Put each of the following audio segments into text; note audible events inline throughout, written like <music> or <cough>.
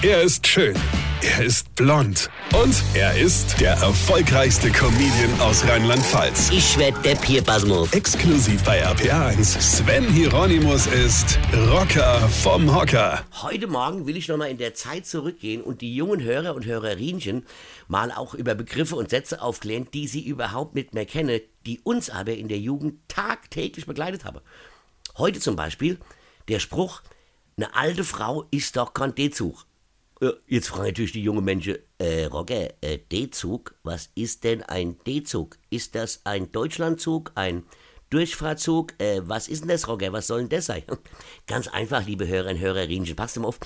Er ist schön. Er ist blond. Und er ist der erfolgreichste Comedian aus Rheinland-Pfalz. Ich werd der Pierpasmus. Exklusiv bei RPA1. Sven Hieronymus ist Rocker vom Hocker. Heute Morgen will ich nochmal in der Zeit zurückgehen und die jungen Hörer und Hörerinchen mal auch über Begriffe und Sätze aufklären, die sie überhaupt nicht mehr kennen, die uns aber in der Jugend tagtäglich begleitet haben. Heute zum Beispiel der Spruch, eine alte Frau ist doch kein D-Zug. Ja, Jetzt fragen natürlich die jungen Menschen, äh, Roger, äh, D-Zug, was ist denn ein D-Zug? Ist das ein Deutschlandzug, ein Durchfahrtzug? Äh, was ist denn das, Roger? Was soll denn das sein? <laughs> Ganz einfach, liebe Hörer und Hörerinnen, passt mal auf.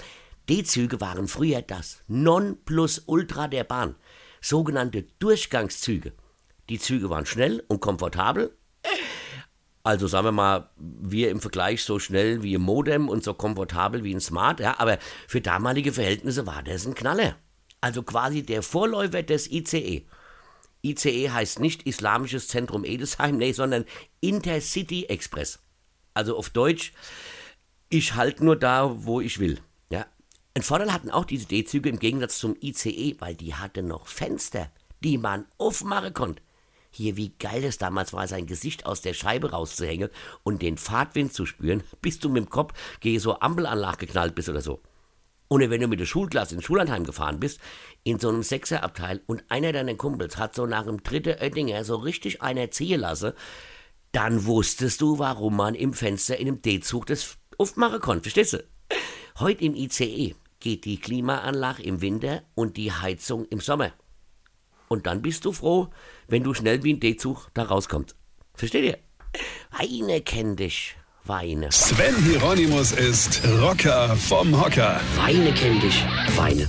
D-Züge waren früher das Nonplusultra der Bahn. Sogenannte Durchgangszüge. Die Züge waren schnell und komfortabel, also sagen wir mal, wir im Vergleich so schnell wie ein Modem und so komfortabel wie ein Smart, ja, aber für damalige Verhältnisse war das ein Knaller. Also quasi der Vorläufer des ICE. ICE heißt nicht Islamisches Zentrum Edesheim, nee, sondern Intercity Express. Also auf Deutsch, ich halte nur da, wo ich will. Ja. Ein Vorteil hatten auch diese D-Züge im Gegensatz zum ICE, weil die hatten noch Fenster, die man aufmachen konnte. Hier, wie geil es damals war, sein Gesicht aus der Scheibe rauszuhängen und den Fahrtwind zu spüren, <laughs> bis du mit dem Kopf gegen so Ampelanlage geknallt bist oder so. Oder wenn du mit der Schulklasse ins Schullandheim gefahren bist, in so einem Sechserabteil und einer deiner Kumpels hat so nach dem dritten Oettinger so richtig einer ziehen lassen, dann wusstest du, warum man im Fenster in einem D-Zug das aufmachen konnte, verstehst du? Heute im ICE geht die Klimaanlage im Winter und die Heizung im Sommer. Und dann bist du froh, wenn du schnell wie ein D-Zug da rauskommst. Versteht ihr? Weine kenn dich. Weine. Sven Hieronymus ist Rocker vom Hocker. Weine kenn dich. Weine.